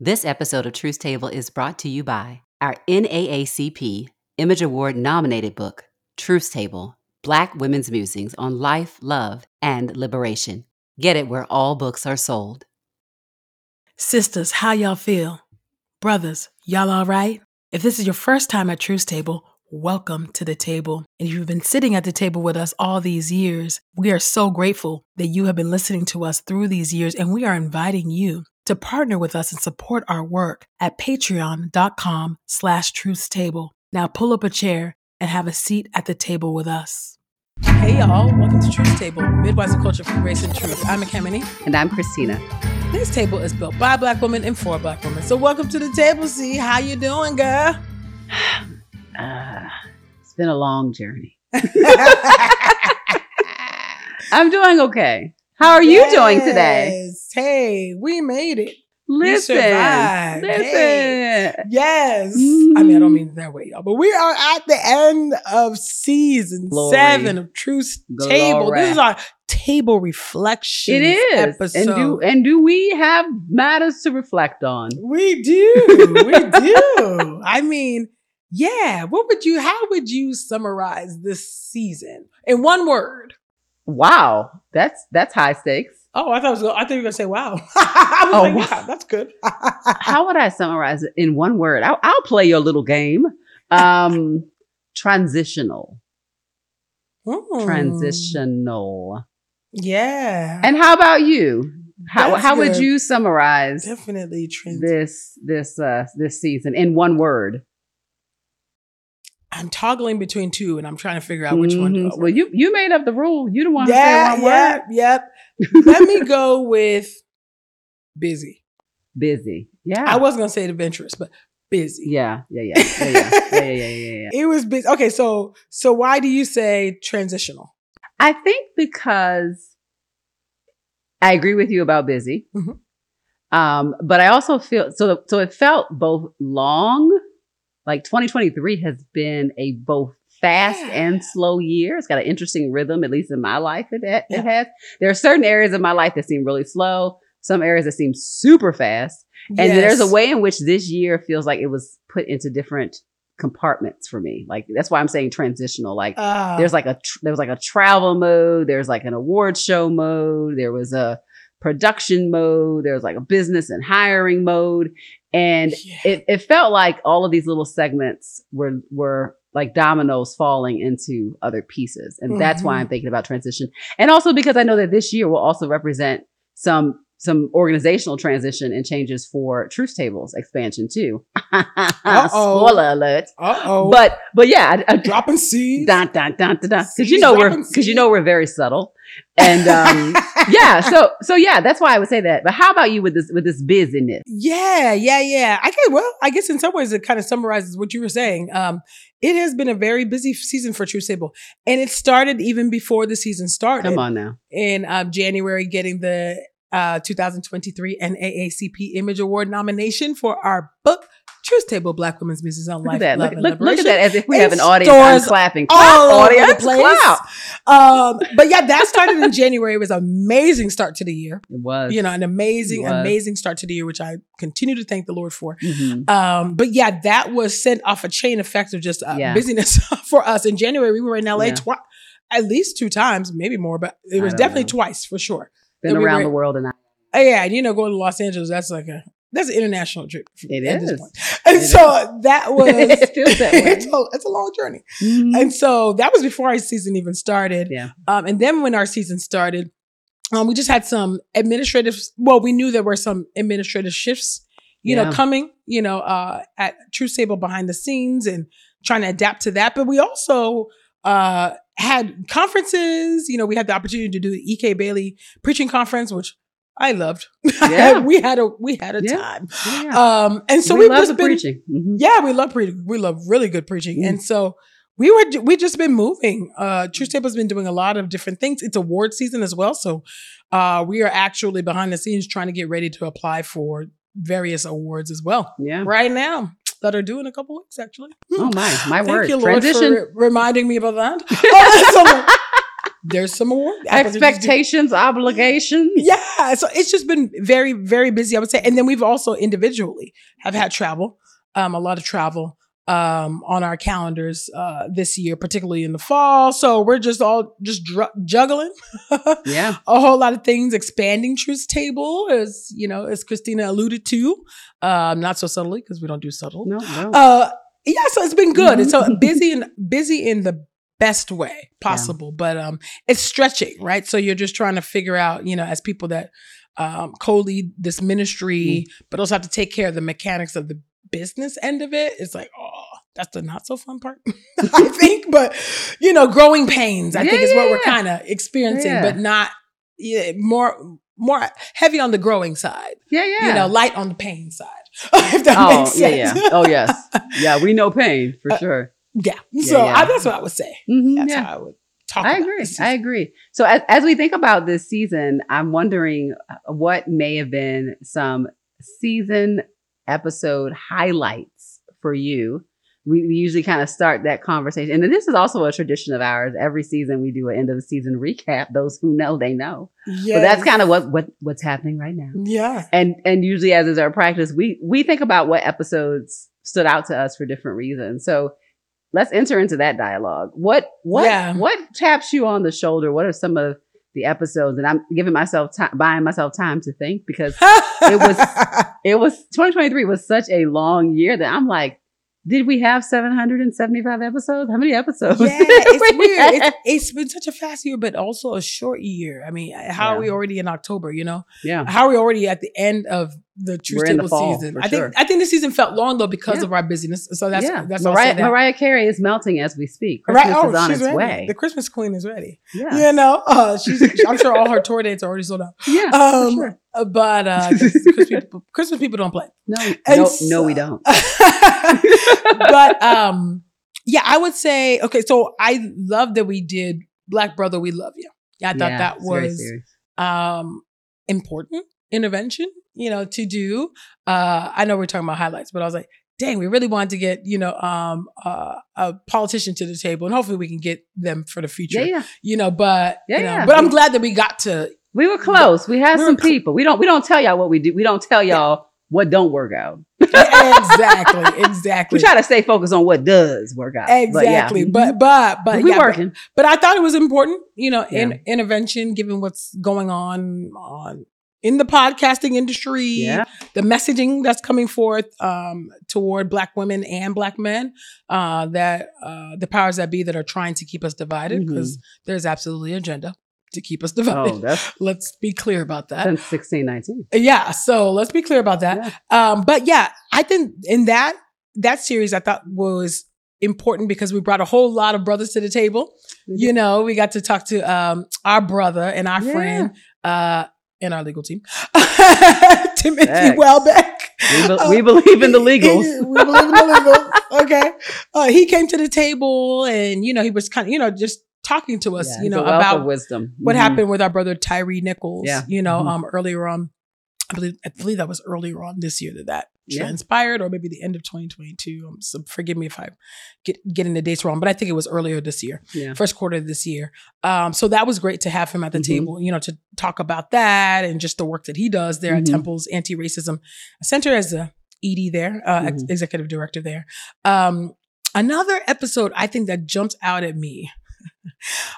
This episode of Truth Table is brought to you by our NAACP Image Award nominated book, Truth Table Black Women's Musings on Life, Love, and Liberation. Get it where all books are sold. Sisters, how y'all feel? Brothers, y'all all right? If this is your first time at Truth Table, welcome to the table. And if you've been sitting at the table with us all these years, we are so grateful that you have been listening to us through these years, and we are inviting you to partner with us and support our work at patreon.com slash truthstable. Now pull up a chair and have a seat at the table with us. Hey y'all, welcome to Truth Table, Midwives and Culture for Grace and Truth. I'm Ekemini. And I'm Christina. This table is built by black women and for black women. So welcome to the table, See How you doing, girl? Uh, it's been a long journey. I'm doing okay. How are you doing today? Hey, we made it. Listen, listen. Hey. Yes. I mean, I don't Mhm. mean it that way, y'all, but we are at the end of season Glory. seven of Truth Table. This is our table reflection It is. episode. And do and do we have matters to reflect on? we do. We do. I mean, yeah. What would you, how would you summarize this season in one word? Wow, that's that's high stakes. Oh, I thought was. I thought you were gonna say, "Wow." I was Oh, like, wow. "Yeah, that's good." How would I summarize it in one word? I'll, I'll play your little game. Um, transitional, Hmm. transitional. Yeah. And how about you? How That's how would you summarize definitely trans. this this uh this season in one word? I'm toggling between two, and I'm trying to figure out which one. To go Well, you you made up the rule. You don't want to yeah, say one yeah, word. yep. Let me go with busy. Busy. Yeah. I was gonna say adventurous, but busy. yeah. Yeah. Yeah. Yeah. Yeah. yeah. Yeah. Yeah. Yeah. yeah. It was busy. Okay, so so why do you say transitional? I think because I agree with you about busy. Mhm. Um, but I also feel so so it felt both long, like 2023 has been a both fast Yeah. and slow year. It's got an interesting rhythm, at least in my life, it, it Yeah. has. There are certain areas of my life that seem really slow, some areas that seem super fast. And then there's a way in which this year feels like it was put into different compartments for me. Like that's why I'm saying transitional. Like Ah, there's like a tr- there was like a travel mode there's like an award show mode there was a production mode there was like a business and hiring mode and yeah. it, it felt like all of these little segments were were like dominoes falling into other pieces and that's why Mhm. i'm thinking about transition and also because i know that this year will also represent some some organizational transition and changes for truth tables expansion too Uh-oh. spoiler alert Uh oh. but but yeah I, I, dropping seeds. dun dun dun dun dun. Because Seeds you know we're because you know we're very subtle, and um, yeah. So so yeah, that's why I would say that. But how about you with this with this business? Yeah, yeah, yeah. I guess. Well, I guess in some ways it kind of summarizes what you were saying. Um, it has been a very busy season for Truth's Table, and it started even before the season started. Come on now. in um, January, getting the uh, 2023 NAACP Image Award nomination for our book, Truth Table: Black Women's Musings on Look Life, at that. Love, Look, and look, look at that. As if we In have an audience. I'm clapping. Clap, all over the audience. Clap. Um, but yeah, that started in January. It was an amazing start to the year. It was. You know, an amazing, amazing start to the year, which I continue to thank the Lord for. Mhm. Um, but yeah, that was sent off a chain effect of just uh, Yeah. busyness for us. In January, we were in LA Yeah. twice, at least two times, maybe more, but it was definitely know. twice for sure. Been that we around were- the world and I. Oh, yeah, and you know, going to Los Angeles, that's like a that's an international trip. It at this point. And It so that was it feels that way. it's, a, it's a long journey. Mhm. And so that was before our season even started. Yeah. Um, and then when our season started, um, we just had some administrative. Well, we knew there were some administrative shifts, you know, coming. You know, uh, at Truth's Table behind the scenes and trying to adapt to that. But we also uh had conferences. You know, we had the opportunity to do the E.K. Bailey preaching conference, which I loved. Yeah. we had a we had a Yeah. time. Yeah. Um, and so we love just the been preaching. Mhm. yeah, we love preaching. We love really good preaching. Mm. And so we were we just been moving. Uh Truth's Table has been doing a lot of different things. It's award season as well. So uh we are actually behind the scenes trying to get ready to apply for various awards as well. Yeah. Right now. That are due in a couple weeks, actually. Oh my, my Thank word. you, Lord, Transition. for reminding me about that. Oh, there's some award expectations, obligations. Yeah, so it's just been very, very busy. I would say, and then we've also individually have had travel, um, a lot of travel um, on our calendars uh, this year, particularly in the fall. So we're just all just dr- juggling. yeah, a whole lot of things. Expanding Truth Table, as you know, as Christina alluded to, um, not so subtly because we don't do subtle. No, no. Uh, yeah, so it's been good. Mm-hmm. so busy and busy in the best way possible, yeah. but um, it's stretching, right? So you're just trying to figure out, you know, as people that um, co-lead this ministry, mm-hmm. but also have to take care of the mechanics of the business end of it. It's like, oh, that's the not so fun part, I think. But you know, growing pains, I yeah, think, is what we're kind of experiencing, yeah. but not yeah, more more heavy on the growing side. Yeah, yeah. You know, light on the pain side. if that oh, makes sense. Yeah, yeah. Oh, yes. Yeah, we know pain for uh, sure. Yeah. So I, that's what I would say. Mm-hmm, that's yeah. how I would talk. I agree. I agree. So as, as we think about this season, I'm wondering uh, what may have been some season episode highlights for you we, we usually kind of start that conversation. And then this is also a tradition of ours. Every season we do an end of the season recap. Those who know, they know. Yeah. But that's kind of what, what what's happening right now. Yeah. And and usually as is our practice, we we think about what episodes stood out to us for different reasons. So let's enter into that dialogue. What what yeah. what taps you on the shoulder? What are some of the episodes? And I'm giving myself time, buying myself time to think because it was it was 2023 was such a long year that I'm like did we have 775 episodes? How many episodes? Yeah, it's weird. It's, it's been such a fast year, but also a short year. I mean, how yeah. are we already in October? You know, yeah. How are we already at the end of the Truth Table season? I think I think the season felt long though because yeah. of our busyness. So that's yeah. that's Mariah, that. Mariah Carey is melting as we speak. Christmas right? oh, is on its ready. way. The Christmas Queen is ready. Yeah, you know, uh, she's. I'm sure all her tour dates are already sold out. Yeah, um, sure. Uh, but uh, Christmas, people, Christmas people don't play. No, and no, so, no, we don't. but um, yeah, I would say okay. So I love that we did Black Brother, We Love You. Yeah, I thought yeah, that was um important intervention, you know, to do. Uh, I know we're talking about highlights, but I was like, dang, we really wanted to get, you know, um, uh, a politician to the table and hopefully we can get them for the future, yeah, yeah. you know, but, yeah, you know, yeah. but I'm glad that we got to, we were close. We had we some cl- people. We don't, we don't tell y'all what we do. We don't tell y'all what don't work out. exactly, exactly. We try to stay focused on what does work out. Exactly, but yeah. but but, but we yeah, working. But, but, I thought it was important, you know, in yeah. intervention given what's going on on in the podcasting industry, yeah. the messaging that's coming forth um, toward Black women and Black men, uh, that uh, the powers that be that are trying to keep us divided, because mm-hmm. there's absolutely agenda to keep us divided. Oh, let's be clear about that. Since 1619. Yeah, so let's be clear about that. Yeah. Um, but yeah, I think in that that series I thought was important because we brought a whole lot of brothers to the table. Mm-hmm. You know, we got to talk to um, our brother and our yeah. friend uh, in our legal team, Timothy X. Welbeck. We, be- uh, we, believe in the legals. we believe in the legals. Okay. Uh, he came to the table and, you know, he was kind of, you know, just talking to us, yeah, you know, about wisdom. What mm-hmm. happened with our brother Tyre Nichols, yeah. you know, mm-hmm. um, earlier on. I believe, I believe that was earlier on this year that that yeah. transpired, or maybe the end of 2022. Um, so forgive me if I get getting the dates wrong, but I think it was earlier this year, yeah. first quarter of this year. Um, so that was great to have him at the mm-hmm. table, you know, to talk about that and just the work that he does there mm-hmm. at Temple's Anti Racism Center as a ED there, uh, mm-hmm. ex- executive director there. Um, another episode I think that jumped out at me.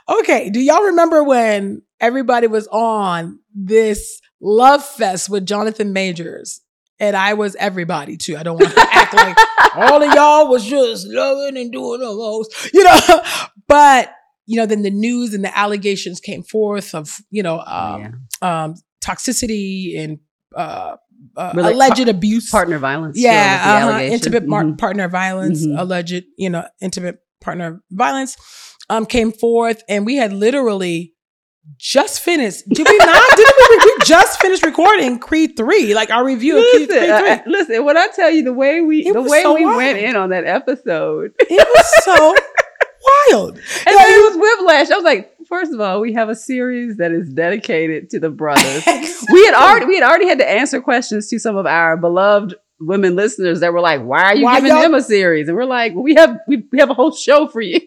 Okay, do y'all remember when everybody was on this love fest with Jonathan Majors? And I was everybody too. I don't want to act like all of y'all was just loving and doing the most, you know. But you know, then the news and the allegations came forth of you know um, yeah. um, toxicity and uh, uh, really, alleged par- abuse, partner violence. Yeah, uh-huh, intimate mm-hmm. partner violence, mm-hmm. alleged you know intimate partner violence um, came forth, and we had literally just finished. Did we not? Did we? We just finished recording Creed three, like our review listen, of Creed, three. Uh, listen, when I tell you the way we, it the way so we wild. went in on that episode, it was so wild. And like, it was whiplash. I was like, first of all, we have a series that is dedicated to the brothers. exactly. We had already we had already had to answer questions to some of our beloved women listeners that were like, "Why are you Why giving them a series?" And we're like, "We have we, we have a whole show for you."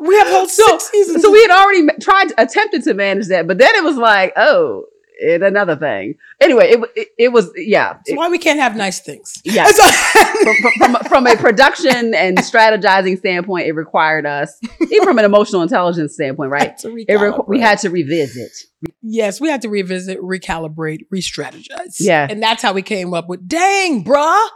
We have whole so, six seasons. so we had already tried attempted to manage that, but then it was like, oh, it, another thing. Anyway, it it, it was yeah, That's it- why we can't have nice things. yeah. So- from, from, from, a production and strategizing standpoint, it required us, even from an emotional intelligence standpoint, right? re- we had to revisit. yes, we had to revisit, recalibrate, re-strategize. Yeah. and that's how we came up with "Dang, bruh,"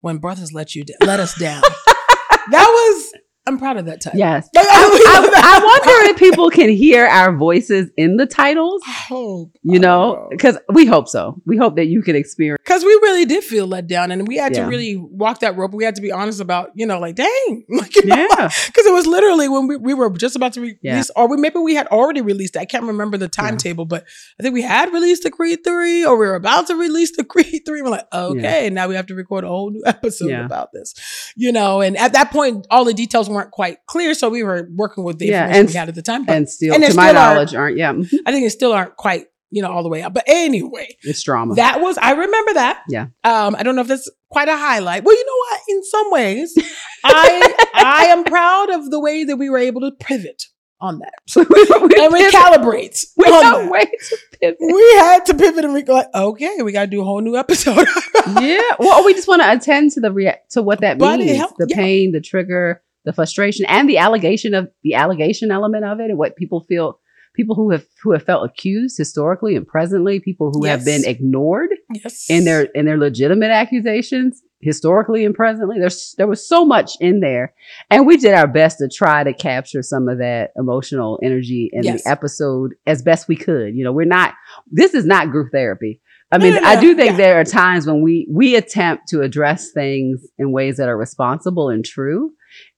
when brothers let you da- let us down. that was. I'm proud of that title. Yes. Like, I, I wonder if people can hear our voices in the titles, I hope you know, because we hope so. We hope that you can experience. because we really did feel let down, and we had Yeah. to really walk that rope. We had to be honest about, you know, like, dang, like, Yeah. because it was literally when we, we were just about to release, Yeah. or we maybe we had already released. it. I can't remember the timetable, but I think we had released the Creed three, or we were about to release the Creed three. We're like, okay, now we have to record a whole new episode Yeah. about this, you know. And at that point, all the details weren't quite clear, so we were working with the Yeah, information we had at the time. But And still, And to my still knowledge, aren't, yeah. I think it still aren't quite, you know, all the way out. But anyway, it's drama. that was I remember that. Yeah. Um, I don't know if that's quite a highlight. Well, you know what? In some ways, I I am proud of the way that we were able to pivot on that we, we, and pivot- recalibrate. we on don't that. wait to pivot. We had to pivot and we like, okay, we got to do a whole new episode. yeah. Well, we just want to attend to the rea- to what that But means, helped- the yeah. pain, the trigger, the frustration, and the allegation of the allegation element of it, and what people feel. People who have who have felt accused historically and presently, people who have been ignored yes. in their in their legitimate accusations historically and presently. There's there was so much in there, and we did our best to try to capture some of that emotional energy in Yes. the episode as best we could. You know, we're not. This is not group therapy. I No, mean, no, I do think Yeah. there are times when we we attempt to address things in ways that are responsible and true.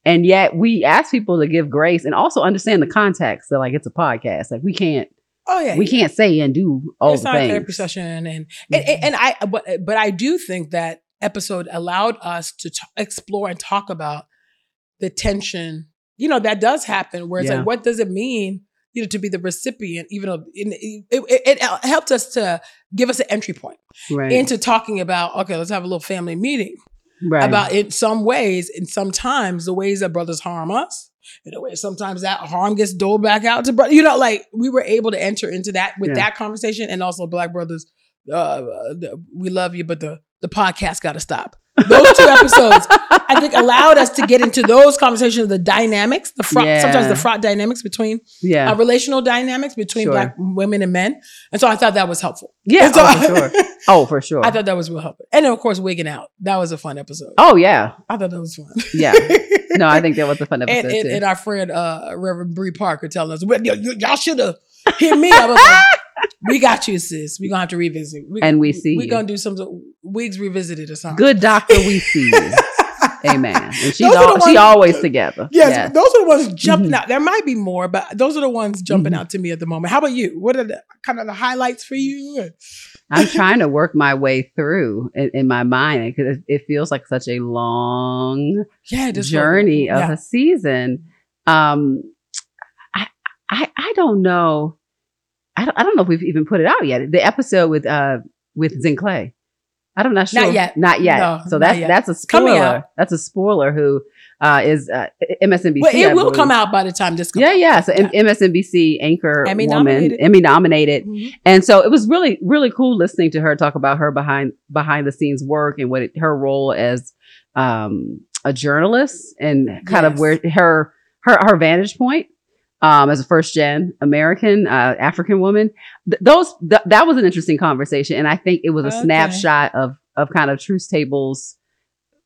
And yet we ask people to give grace and also understand the context. that like it's a podcast. Like we can't oh yeah, we can't say and do all it's the not a things. therapy session, and and, and and I but but I do think that episode allowed us to t- explore and talk about the tension. You know that does happen. Where it's Yeah. like, what does it mean? You know, to be the recipient, even it, it, it helped us to give us an entry point Right. into talking about. Okay, let's have a little family meeting right. about in some ways, and sometimes the ways that brothers harm us. In a way, sometimes that harm gets doled back out to brother. You know, like we were able to enter into that with Yeah. that conversation, and also Black Brothers. Uh, the- we love you, but the the podcast got to stop. Those two episodes, I think, allowed us to get into those conversations, the dynamics, the fraught, Yeah. sometimes the fraught dynamics between yeah. uh, relational dynamics between Sure. Black women and men, and so I thought that was helpful. Yeah, so oh, for sure. Oh, for sure. I thought that was real helpful, and then of course wigging out. That was a fun episode. oh, yeah. I thought that was fun. Yeah. No, I think that was a fun episode and, and, too. and our friend uh, Reverend Bree Parker telling us, well, y- y- y'all should have hit me. I was like, we got you, sis. We're gonna have to revisit. We, And we see We're gonna do some wigs revisited or something. Good doctor, we see you. Amen. And she's all, the she ones- always together. Yes, those are the ones jumping Mhm. out. There might be more, but those are the ones jumping Mhm. out to me at the moment. How about you? What are the kind of the highlights for you? I'm trying to work my way through in, in my mind because it, it feels like such a long Yeah, journey of yeah. a season. Um, I, I, I don't know. I don't, I don't know if we've even put it out yet. The episode with uh with Zinhle. I don't not sure. Not yet. Not yet. No, so that's yet. that's a spoiler. That's a spoiler. Who uh, is uh, MSNBC? Well, it I will believe. come out by the time this comes. Yeah, yeah. So Yeah. M- MSNBC anchor Emmy woman, nominated. Emmy nominated, Mhm. and so it was really, really cool listening to her talk about her behind behind the scenes work and what it, her role as um, a journalist and kind of where her her her vantage point um, as a first gen American uh, African woman. Th- those th- that was an interesting conversation, and I think it was a Okay. snapshot of of kind of Truth Table's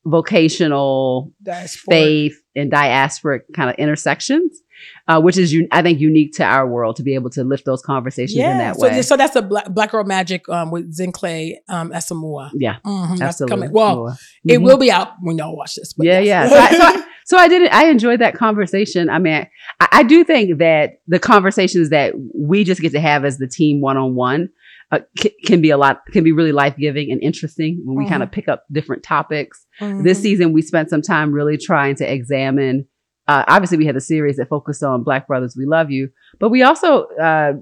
vocational Diaspora. faith and diasporic kind of intersections, uh, which is, un- I think, unique to our world to be able to lift those conversations in that so, way. so that's the Black, Black Girl Magic um, with Zinhle um, Essamuah. yeah, Mhm, that's absolutely. coming. Well, it Mhm. will be out when y'all watch this. But yeah, yes. yeah. So I, so, I, so I did it. I enjoyed that conversation. I mean, I, I do think that the conversations that we just get to have as the team one on one can be a lot, can be really life giving and interesting when we Mhm. kind of pick up different topics. This Mhm. season, we spent some time really trying to examine. Uh, obviously, we had a series that focused on Black Brothers We Love You, but we also uh,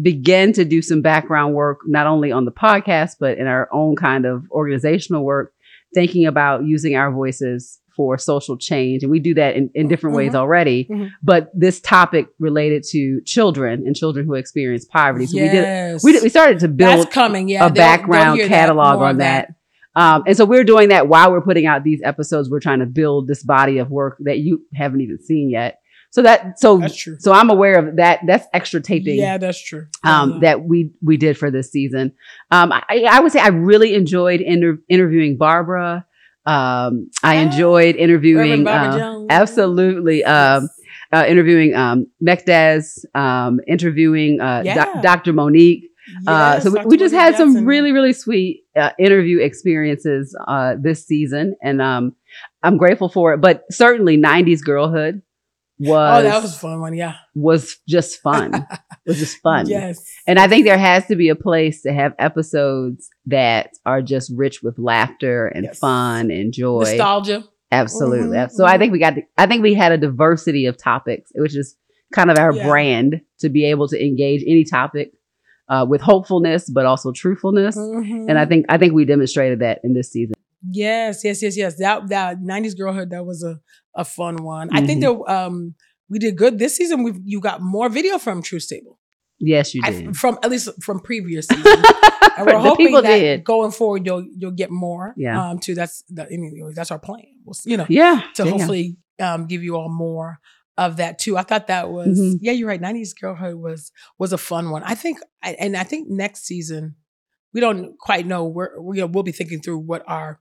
began to do some background work, not only on the podcast, but in our own kind of organizational work thinking about using our voices for social change. And we do that in, in different ways Mhm. already. Mhm. But this topic related to children and children who experience poverty. So we did, we did, we started to build That's coming. Yeah, a they'll- they'll background that, catalog on of that. Um, and so we're doing that while we're putting out these episodes. We're trying to build this body of work that you haven't even seen yet. So that, so, That's true. so I'm aware of that. That's extra taping Yeah, that's true. um, Yeah. that we we did for this season. Um, I, I would say I really enjoyed inter- interviewing Barbara. Um, I Ah, enjoyed interviewing uh, Jones. absolutely um, uh, interviewing um, Mekdes, um, interviewing uh, Yeah. doc- Dr. Monique. uh, so we, we just had some really really sweet uh, interview experiences uh, this season, and um, I'm grateful for it. But certainly, '90s girlhood was Oh, that was a fun one. Yeah. was just fun. it was just fun. Yes. And I think there has to be a place to have episodes that are just rich with laughter and Yes. fun and joy. Nostalgia. Absolutely. Mhm, So I mhm. think we got, I think we had a diversity of topics, which is kind of our Yeah. brand to be able to engage any topic uh, with hopefulness, but also truthfulness. Mhm. And I think, I think we demonstrated that in this season. Yes, yes, yes, yes. That that '90s girlhood that was a a fun one. I think Mm-hmm. that um we did good this season. We you got more video from Truth's Table Yes, you I- did. from at least from previous seasons. and we're hoping people that did. going forward you'll you'll get more. Yeah. Um. Too. That's that's our plan. We'll, you know Yeah. to yeah, yeah. hopefully um give you all more of that too. I thought that was Mhm. yeah. You're right. '90s girlhood was was a fun one. I think I- and I think next season we don't quite know where we we'll be thinking through what our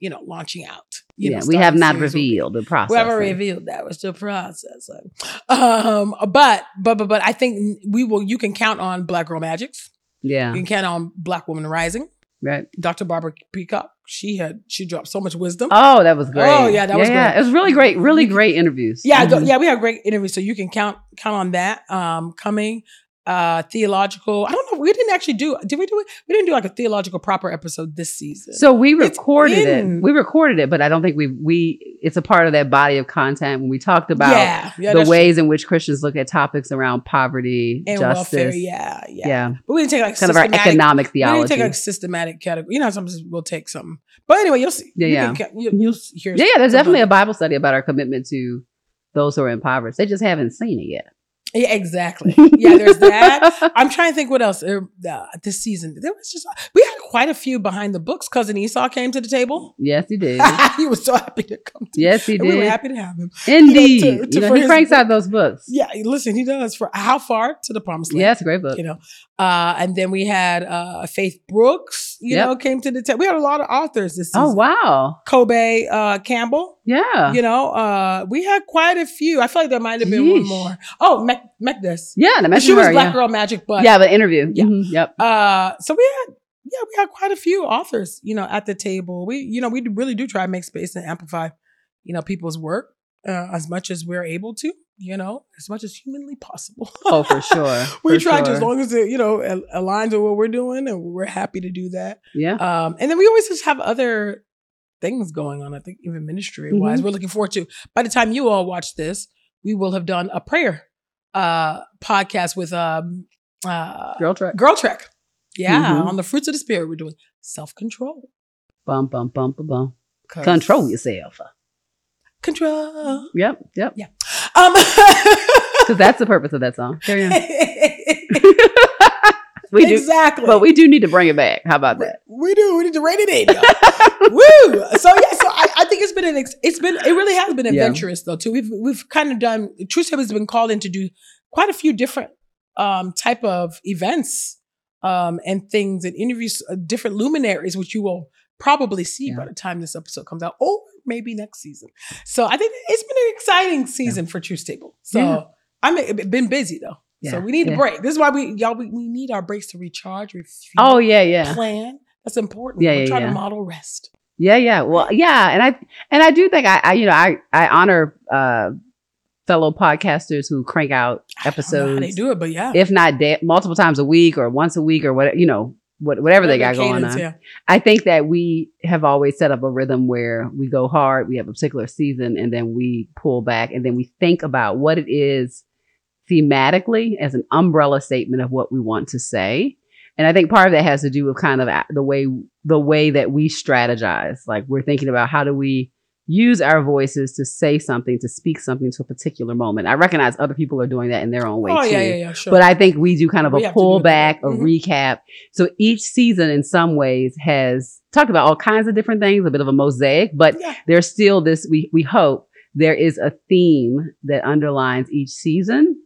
you know launching out. Yeah, know, we have not revealed the process. We haven't revealed that. We're still processing. Um, but but but but I think we will. You can count on Black Girl Magics. Yeah. You can count on Black Woman Rising. Right. Dr. Barbara Peacock. She had she dropped so much wisdom. Oh, that was great. Oh, yeah, that was yeah. great. It was really great. Really great interviews. yeah, Mhm. yeah, we had great interviews, so you can count count on that. Um, coming. Uh, theological. I don't know. We didn't actually do. Did we do it? We didn't do like a theological proper episode this season. So we recorded in- it. We recorded it, but I don't think we we. It's a part of that body of content when we talked about yeah, yeah, the ways in which Christians look at topics around poverty, and justice. welfare. Yeah, yeah, yeah, But we didn't take like kind of our economic theology. We didn't take like systematic category. You know, sometimes we'll take something. But anyway, you'll see. Yeah, you yeah can, you, you'll hear. yeah, yeah. There's definitely a Bible study about our commitment to those who are impoverished. They just haven't seen it yet. Yeah, exactly. Yeah, there's that. I'm trying to think what else uh, uh, this season. There was just we had quite a few behind the books. Cousin Esau came to the table. yes, he did. he was so happy to come. To yes, he and we were happy to have him. Indeed. to- You know, he cranks book. out those books. Yeah, listen, he does for how far to the promised land. Yeah, it's a great book. you know. Uh, and then we had uh, Faith Brooks. You Yep. know, came to the table. We had a lot of authors this season. Oh wow. Kobe uh, Campbell. Yeah. You know, uh, we had quite a few. I feel like there might have been one more. Oh, Mac Mekdes. Yeah, the She was. Black Yeah. Girl Magic, but yeah, the interview. Yeah. Mhm, Yep. uh, so we had yeah, we had quite a few authors, you know, at the table. We, you know, we really do try to make space and amplify, you know, people's work uh, as much as we're able to, you know, as much as humanly possible. Oh, for sure. we For try to as long as it, you know, aligns with what we're doing, and we're happy to do that. Yeah. Um, and then we always just have other things going on. I think even ministry wise, Mm-hmm. we're looking forward to. By the time you all watch this, we will have done a prayer uh podcast with um uh Girl track. Girl Trek. Yeah, Mhm. on the fruits of the spirit, we're doing self control. Bum bum bum bum bum. Control yourself. Control. Yep. Yep. Yeah. Um. Because that's the purpose of that song. Carry on. we do, exactly. but we do need to bring it back. How about that? We do. We need to rate it in. Woo! So yeah, so I, I think it's been an ex- it's been it really has been Yeah. adventurous though too. We've we've kind of done Truth's Table has been called in to do quite a few different um type of events um and things and interviews uh, different luminaries which you will probably see Yeah. by the time this episode comes out or maybe next season. So I think it's been an exciting season for Truth's Table. So Yeah. I'm been busy though. So we need yeah. a break. This is why we y'all we, we need our breaks to recharge, refuel, Oh yeah, yeah, plan. That's important. Yeah, We're yeah, trying yeah. to model rest. yeah, yeah. Well, yeah, and I and I do think I, I you know I I honor uh fellow podcasters who crank out I don't know how episodes, they do it, but yeah. if not da- multiple times a week or once a week or what you know what whatever they got Whatever going on. Yeah. I think that we have always set up a rhythm where we go hard, we have a particular season, and then we pull back, and then we think about what it is thematically as an umbrella statement of what we want to say. And I think part of that has to do with kind of the way the way that we strategize. Like we're thinking about how do we use our voices to say something, to speak something to a particular moment. I recognize other people are doing that in their own way oh, too. yeah, yeah, yeah, sure. But I think we do kind of We a pullback, a. Mhm. recap. So each season, in some ways, has talked about all kinds of different things, a bit of a mosaic, but yeah. there's still this, we, we hope there is a theme that underlines each season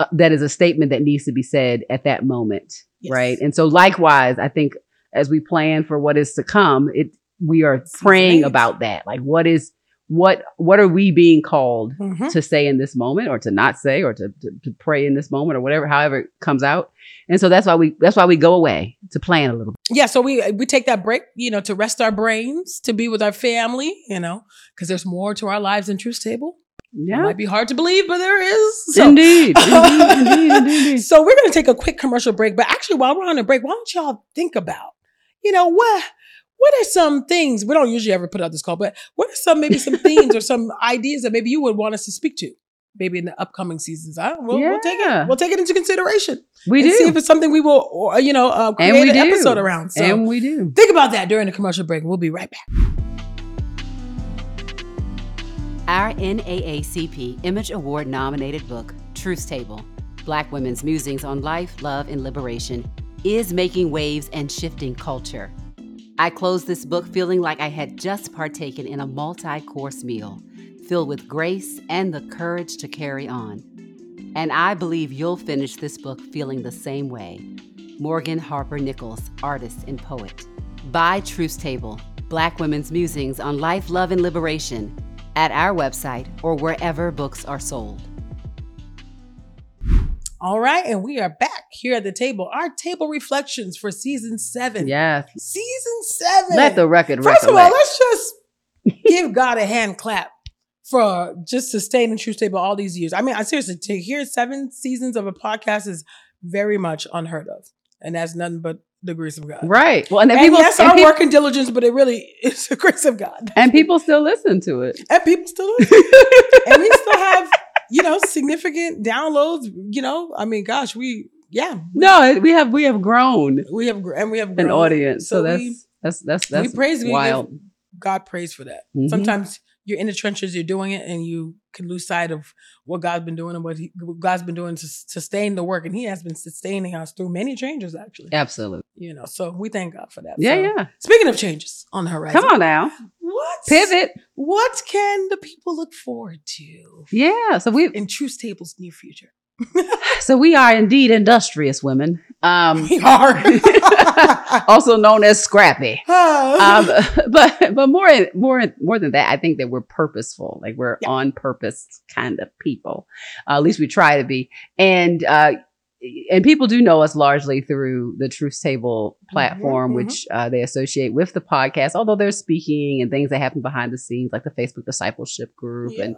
uh, that is a statement that needs to be said at that moment. Yes. Right. And so likewise, I think as we plan for what is to come, it, we are praying about that. Like what is, what, what are we being called Mhm. to say in this moment or to not say or to, to, to pray in this moment or whatever, however it comes out. And so that's why we, that's why we go away to plan a little bit. yeah so we we take that break you know to rest our brains to be with our family you know because there's more to our lives than truth table it Yeah. might be hard to believe but there is so, indeed, indeed, indeed, indeed. so we're going to take a quick commercial break but actually while we're on a break why don't y'all think about you know what what are some things we don't usually ever put out this call but what are some maybe some themes or some ideas that maybe you would want us to speak to maybe in the upcoming seasons huh? we'll, we'll take it we'll take it into consideration We and see if it's something we will or, you know uh, create an do. episode around so and we do. Think about that during the commercial break. We'll be right back. Our NAACP Image Award nominated book, Truth Table Black Women's Musings on Life, Love, and Liberation, is making waves and shifting culture. I closed this book feeling like I had just partaken in a multi course meal filled with grace and the courage to carry on. And I believe you'll finish this book feeling the same way. Morgan Harper Nichols, artist and poet. Buy Truth Table Black Women's Musings on Life, Love, and Liberation at our website or wherever books are sold. All right, and we are back here at the table. Our table reflections for season seven. Yes. Season seven. Let the record First of all, let's just give God a hand clap for just sustaining Truth's Table all these years. I mean, I seriously, to hear seven seasons of a podcast is very much unheard of. And that's nothing but the grace of God. Right. Well, and, then And people, yes, and, peop- work and diligence, but it really is the grace of God. and people still listen to it. and people still listen. and we still have, you know, significant downloads. You know, I mean, gosh, we yeah, no, we have we have grown we have and we have an audience, so, that's, we, that's that's we that's praise we wild. give God praise for that. Mhm. Sometimes you're in the trenches, you're doing it, and you can lose sight of what God's been doing and what, he, what God's been doing to sustain the work, and He has been sustaining us through many changes, actually. Absolutely. You know, so we thank God for that. Yeah, So, yeah. Speaking of changes on the horizon, Come on now, what pivot. What can the people look forward to Yeah. So we in Truth Table's near future? so we are indeed industrious women, um, We are. also known as scrappy. um, but but more more more than that, I think that we're purposeful. Like we're Yeah. on purpose kind of people. Uh, at least we try to be. And uh, and people do know us largely through the Truth Table platform, mhm. which uh, they associate with the podcast. Although there's speaking and things that happen behind the scenes, like the Facebook discipleship group, and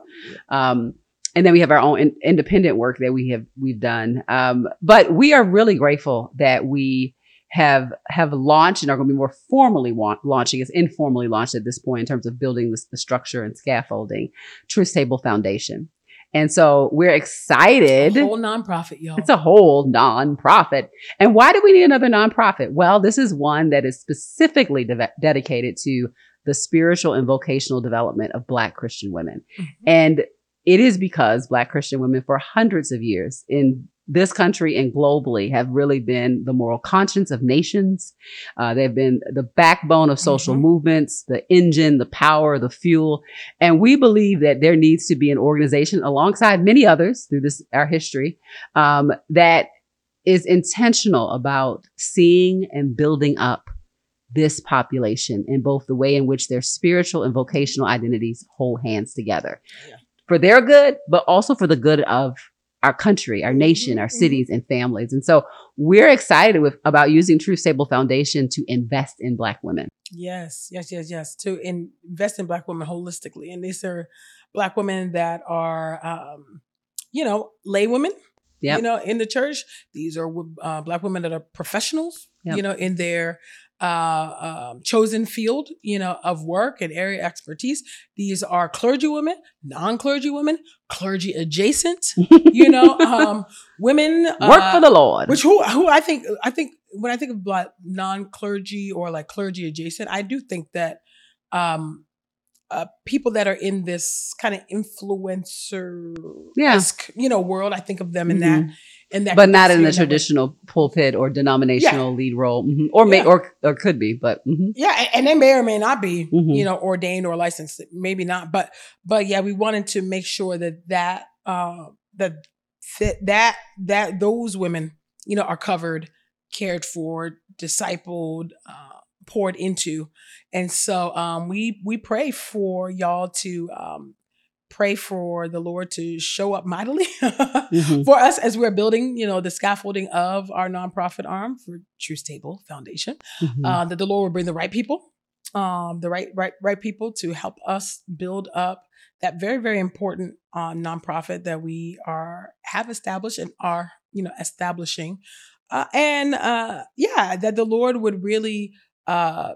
um, and then we have our own in- independent work that we have we've done. Um, but we are really grateful that we have have launched and are going to be more formally wa- launching. It's informally launched at this point in terms of building this, the structure and scaffolding. Truth Table Foundation, and so we're excited. whole nonprofit, y'all. It's a whole nonprofit. And why do we need another nonprofit? Well, this is one that is specifically de- dedicated to the spiritual and vocational development of Black Christian women. Mhm. And it is because Black Christian women, for hundreds of years in this country and globally, have really been the moral conscience of nations. Uh, they've been the backbone of social Mhm. movements, the engine, the power, the fuel. And we believe that there needs to be an organization alongside many others through this, our history, um, that is intentional about seeing and building up this population in both the way in which their spiritual and vocational identities hold hands together Yeah. for their good, but also for the good of our country, our nation, our mhm. cities and families. And so we're excited with, about using Truth's Table Foundation to invest in Black women. Yes, yes, yes, yes. To invest in Black women holistically, and these are Black women that are, um, you know, lay women. Yep. You know, in the church, these are uh, Black women that are professionals. Yep. You know, in their uh, um, chosen field, you know, of work and area expertise. These are clergy women, non-clergy women, clergy adjacent, you know, um, women work uh, for the Lord. Which who who I think I think when I think of like non-clergy or like clergy adjacent, I do think that um, uh, people that are in this kind of influencer yeah. you know world. I think of them in mm-hmm. that in that, but not in the traditional pulpit or denominational yeah. lead role, mm-hmm. or may yeah. or or could be, but mm-hmm. yeah, and they may or may not be, mm-hmm. you know, ordained or licensed. Maybe not, but but yeah, we wanted to make sure that that uh, that that that those women, you know, are covered, cared for, discipled. Uh, poured into. And so um, we we pray for y'all to um, pray for the Lord to show up mightily mm-hmm. for us as we're building, you know, the scaffolding of our nonprofit arm for Truth Table Foundation. Mm-hmm. Uh, that the Lord will bring the right people, um, the right right right people to help us build up that very very important uh, nonprofit that we are have established and are you know establishing. Uh, and uh, yeah, that the Lord would really uh,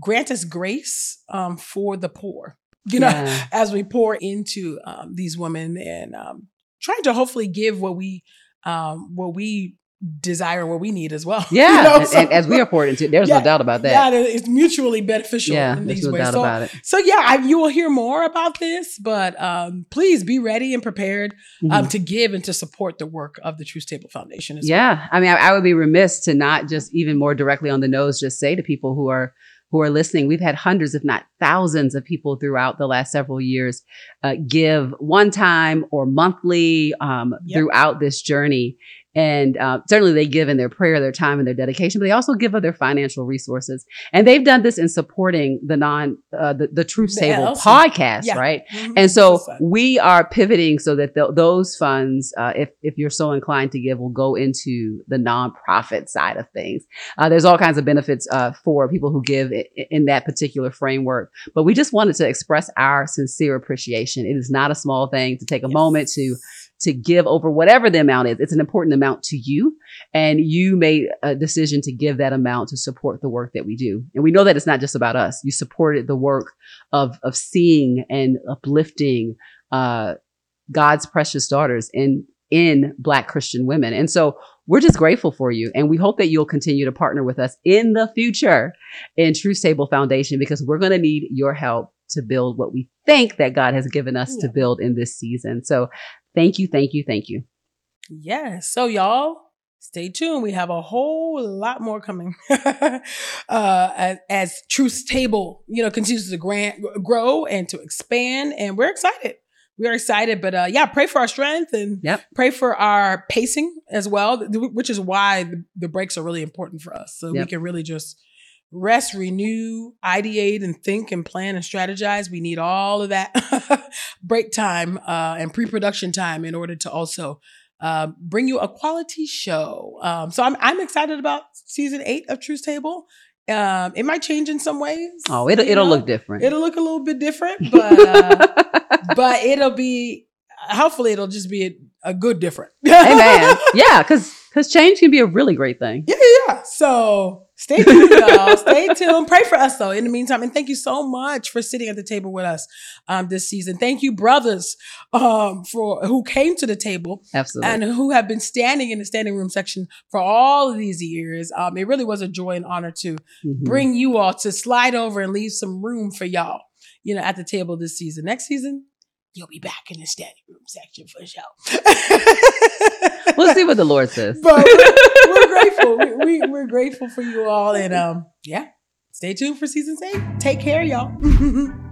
grant us grace um, for the poor, you know, yeah. as we pour into um, these women and um, trying to hopefully give what we um, what we desire what we need as well. Yeah, you know? so, and, as we are poured into, there's yeah, no doubt about that. Yeah, it's mutually beneficial yeah, in these no ways. Doubt so, about it. so yeah, I, you will hear more about this, but um, please be ready and prepared um, mm-hmm. to give and to support the work of the Truth Table Foundation. yeah, well. I mean, I, I would be remiss to not just even more directly on the nose, just say to people who are who are listening, we've had hundreds, if not thousands, of people throughout the last several years uh, give one time or monthly um, yep. throughout this journey. And uh, certainly they give in their prayer, their time, and their dedication, but they also give of their financial resources. And they've done this in supporting the non, uh, the, the Truth Table podcast, yeah. right? Mm-hmm. And so we are pivoting so that th- those funds, uh, if, if you're so inclined to give, will go into the nonprofit side of things. Uh, there's all kinds of benefits uh, for people who give in, in that particular framework. But we just wanted to express our sincere appreciation. It is not a small thing to take a yes. moment to to give over whatever the amount is. It's an important amount to you. And you made a decision to give that amount to support the work that we do. And we know that it's not just about us. You supported the work of, of seeing and uplifting, uh, God's precious daughters in, in Black Christian women. And so we're just grateful for you. And we hope that you'll continue to partner with us in the future in Truth's Table Foundation because we're going to need your help to build what we think that God has given us yeah. to build in this season. So Thank you, thank you, thank you. Yes. So, y'all, stay tuned. We have a whole lot more coming uh, as, as Truth's Table, you know, continues to grant, grow and to expand. And we're excited. We're excited, but uh, yeah, pray for our strength and yep. pray for our pacing as well, which is why the, the breaks are really important for us. So yep. we can really just rest, renew, ideate, and think and plan and strategize. We need all of that break time uh, and pre production time in order to also uh, bring you a quality show. Um, so I'm, I'm excited about season eight of Truth Table. Um, it might change in some ways. Oh, it'll it'll know? look different. It'll look a little bit different, but uh, but it'll be hopefully it'll just be a, a good different. Amen. yeah, because because change can be a really great thing. Yeah, yeah. So stay tuned, y'all. stay tuned. Pray for us though. In the meantime, and thank you so much for sitting at the table with us um, this season. Thank you, brothers, um, for who came to the table, absolutely, and who have been standing in the standing room section for all of these years. Um, it really was a joy and honor to mm-hmm. bring you all to slide over and leave some room for y'all. You know, at the table this season. Next season, you'll be back in the standing room section for sure. we'll see what the Lord says. But we're, we're grateful. We, we, we're grateful for you all. And um, yeah, stay tuned for season eight. Take care, y'all.